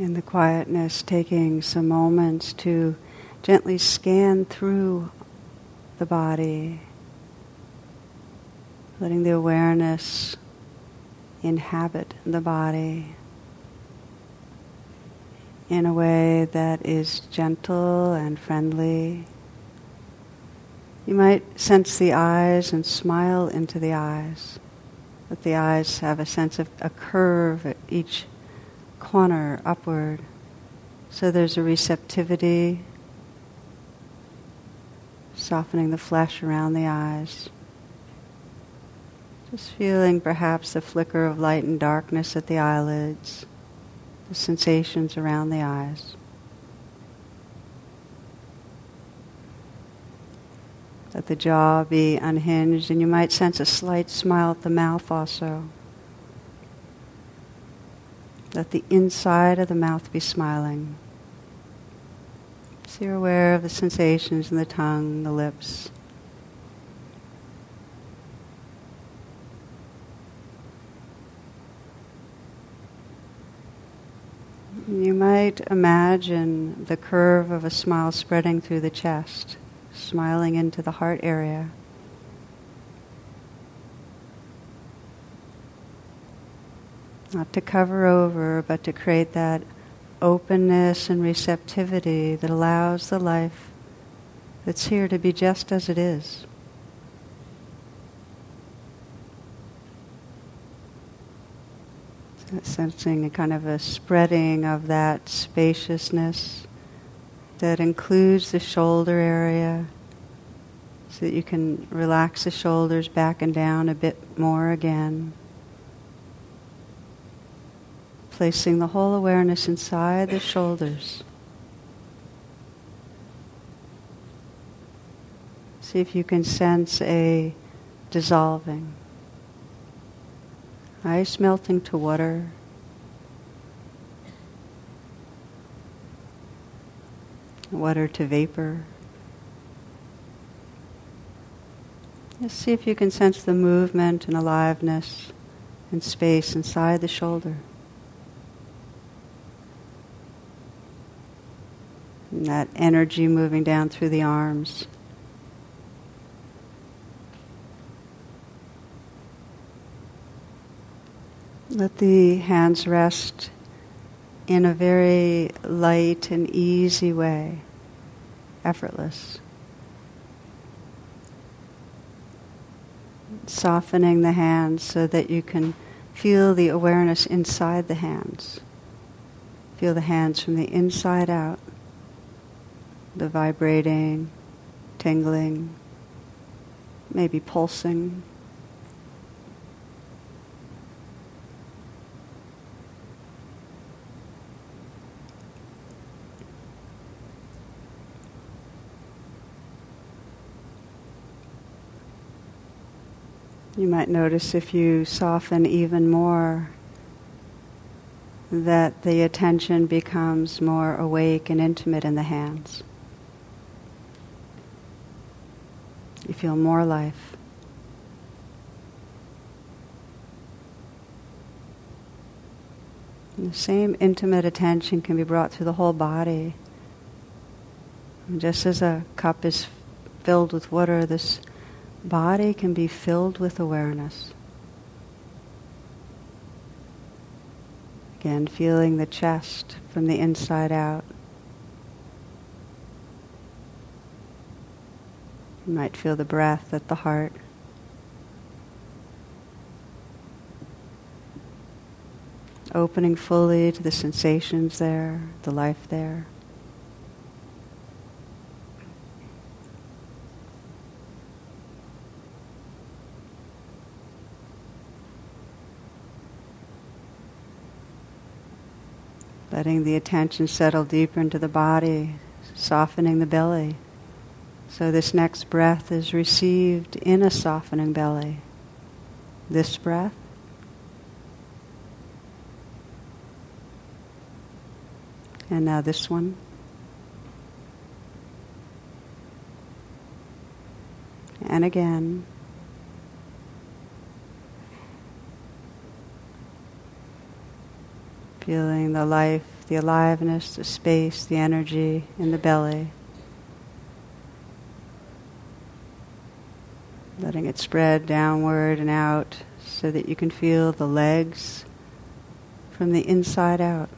in the quietness, taking some moments to gently scan through the body, letting the awareness inhabit the body in a way that is gentle and friendly. You might sense the eyes and smile into the eyes. Let the eyes have a sense of a curve at each corner upward. So there's a receptivity, softening the flesh around the eyes. Just feeling perhaps the flicker of light and darkness at the eyelids, the sensations around the eyes. Let the jaw be unhinged, and you might sense a slight smile at the mouth also. Let the inside of the mouth be smiling. So you're aware of the sensations in the tongue, the lips. You might imagine the curve of a smile spreading through the chest, smiling into the heart area. Not to cover over, but to create that openness and receptivity that allows the life that's here to be just as it is. sensing a kind of a spreading of that spaciousness that includes the shoulder area so that you can relax the shoulders back and down a bit more again placing the whole awareness inside the shoulders. See if you can sense a dissolving. Ice melting to water. Water to vapor. Just see if you can sense the movement and aliveness and space inside the shoulder. And that energy moving down through the arms. Let the hands rest in a very light and easy way, effortless. Softening the hands so that you can feel the awareness inside the hands. Feel the hands from the inside out the vibrating, tingling, maybe pulsing. You might notice if you soften even more that the attention becomes more awake and intimate in the hands. You feel more life. And the same intimate attention can be brought through the whole body. And just as a cup is filled with water, this body can be filled with awareness. Again, feeling the chest from the inside out. You might feel the breath at the heart. Opening fully to the sensations there, the life there. Letting the attention settle deeper into the body, softening the belly. So this next breath is received in a softening belly. This breath. And now this one. And again. Feeling the life the aliveness, the space, the energy in the belly. Letting it spread downward and out so that you can feel the legs from the inside out.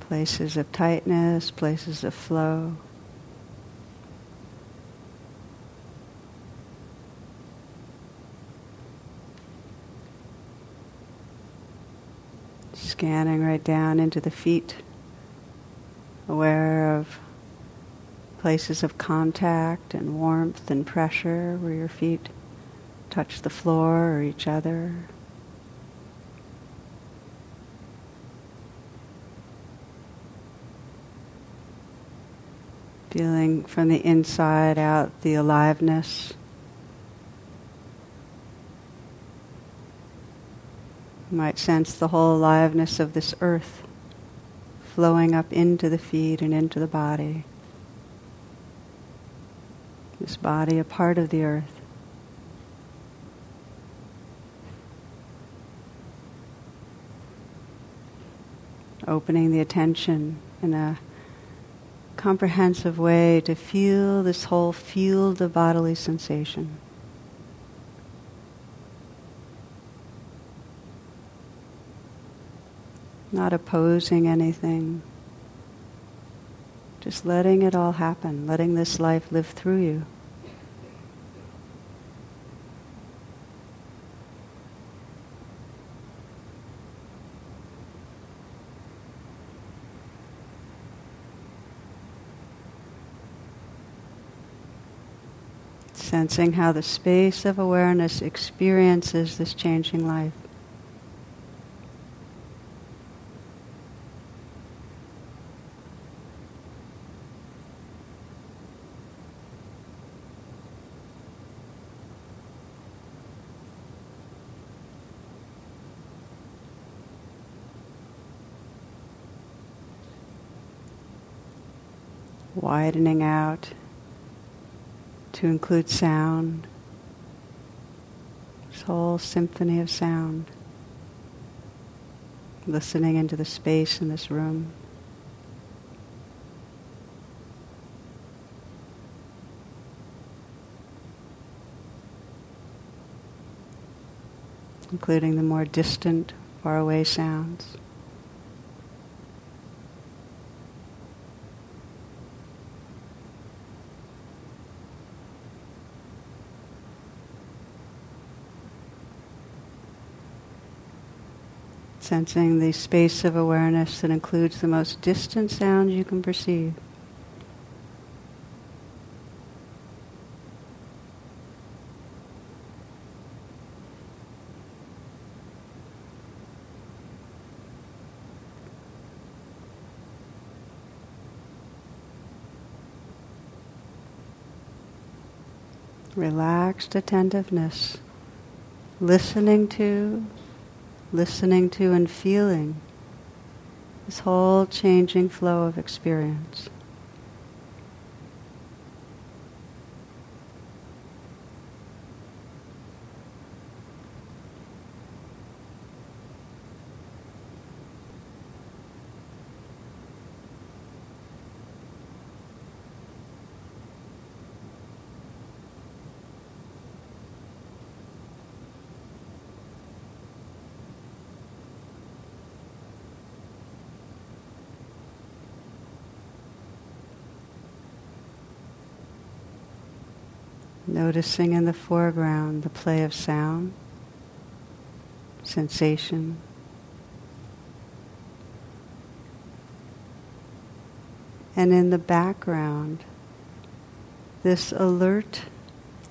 Places of tightness, places of flow. Scanning right down into the feet, aware of places of contact and warmth and pressure where your feet touch the floor or each other. Feeling from the inside out the aliveness. You might sense the whole aliveness of this earth flowing up into the feet and into the body. This body a part of the earth. Opening the attention in a comprehensive way to feel this whole field of bodily sensation. Not opposing anything, just letting it all happen, letting this life live through you. Sensing how the space of awareness experiences this changing life. Widening out to include sound, this whole symphony of sound, listening into the space in this room. including the more distant, faraway sounds. Sensing the space of awareness that includes the most distant sounds you can perceive. Relaxed attentiveness, listening to listening to and feeling this whole changing flow of experience. Noticing in the foreground the play of sound, sensation. And in the background, this alert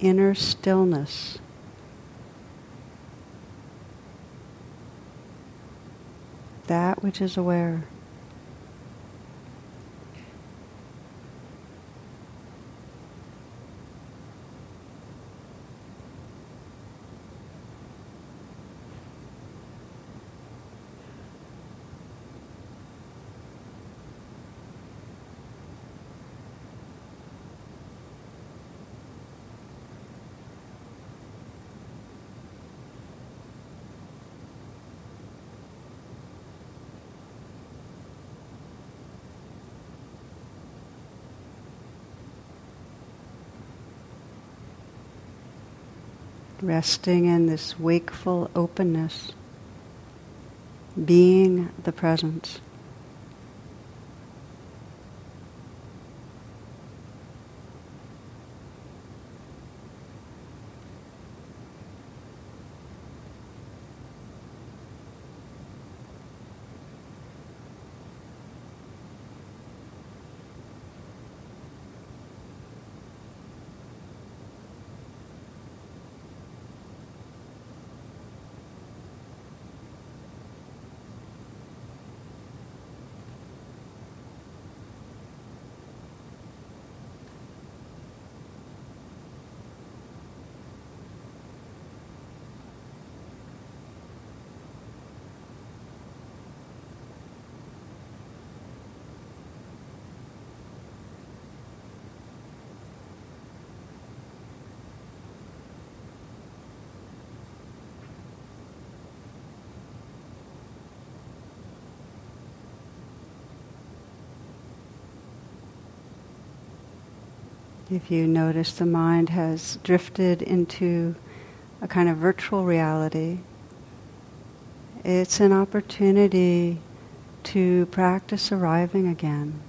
inner stillness. That which is aware. Resting in this wakeful openness, being the presence. If you notice the mind has drifted into a kind of virtual reality, it's an opportunity to practice arriving again,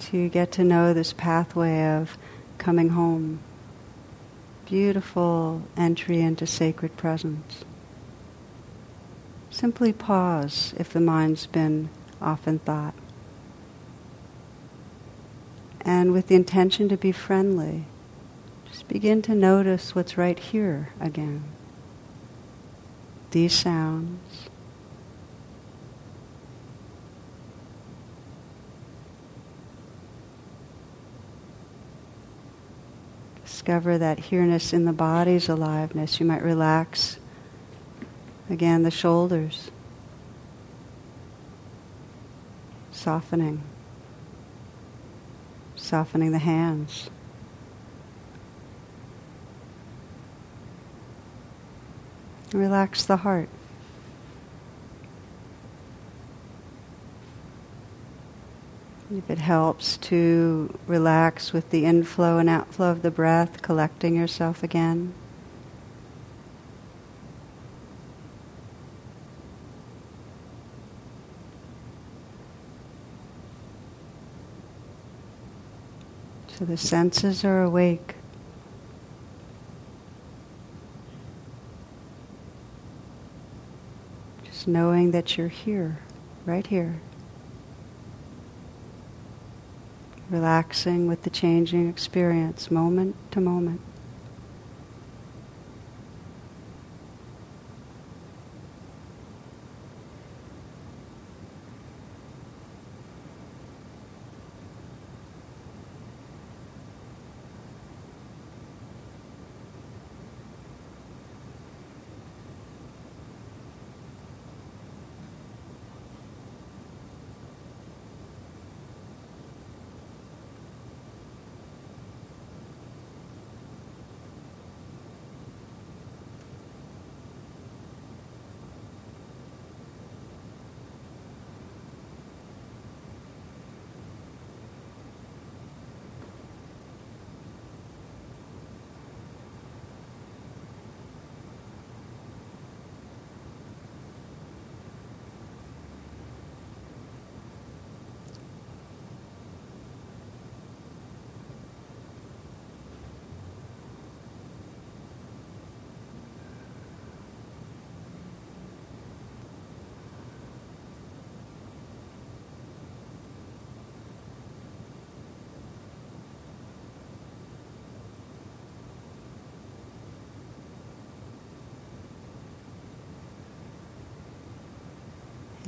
to get to know this pathway of coming home. Beautiful entry into sacred presence. Simply pause if the mind's been off in thought and with the intention to be friendly, just begin to notice what's right here again. These sounds. Discover that here-ness in the body's aliveness. You might relax again the shoulders, softening softening the hands. Relax the heart. If it helps to relax with the inflow and outflow of the breath, collecting yourself again. So the senses are awake. Just knowing that you're here, right here. Relaxing with the changing experience, moment to moment.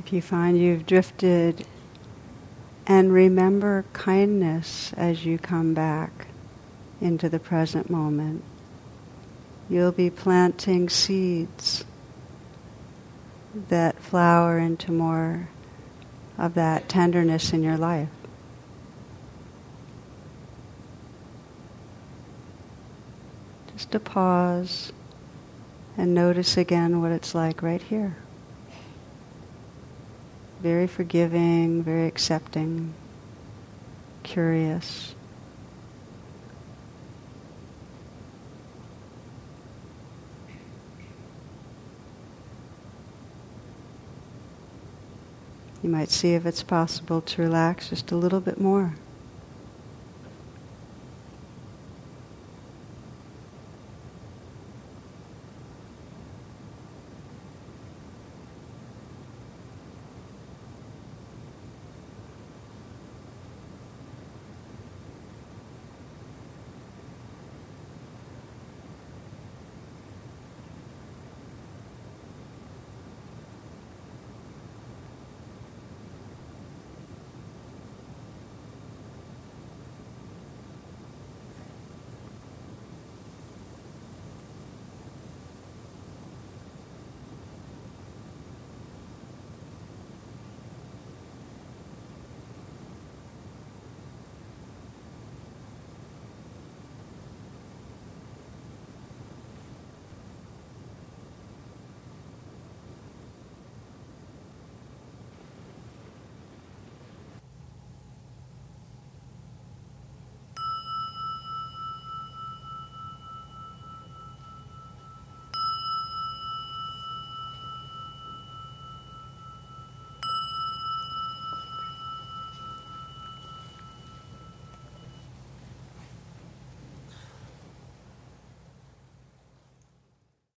If you find you've drifted, and remember kindness as you come back into the present moment. You'll be planting seeds that flower into more of that tenderness in your life. Just a pause and notice again what it's like right here very forgiving, very accepting, curious. You might see if it's possible to relax just a little bit more.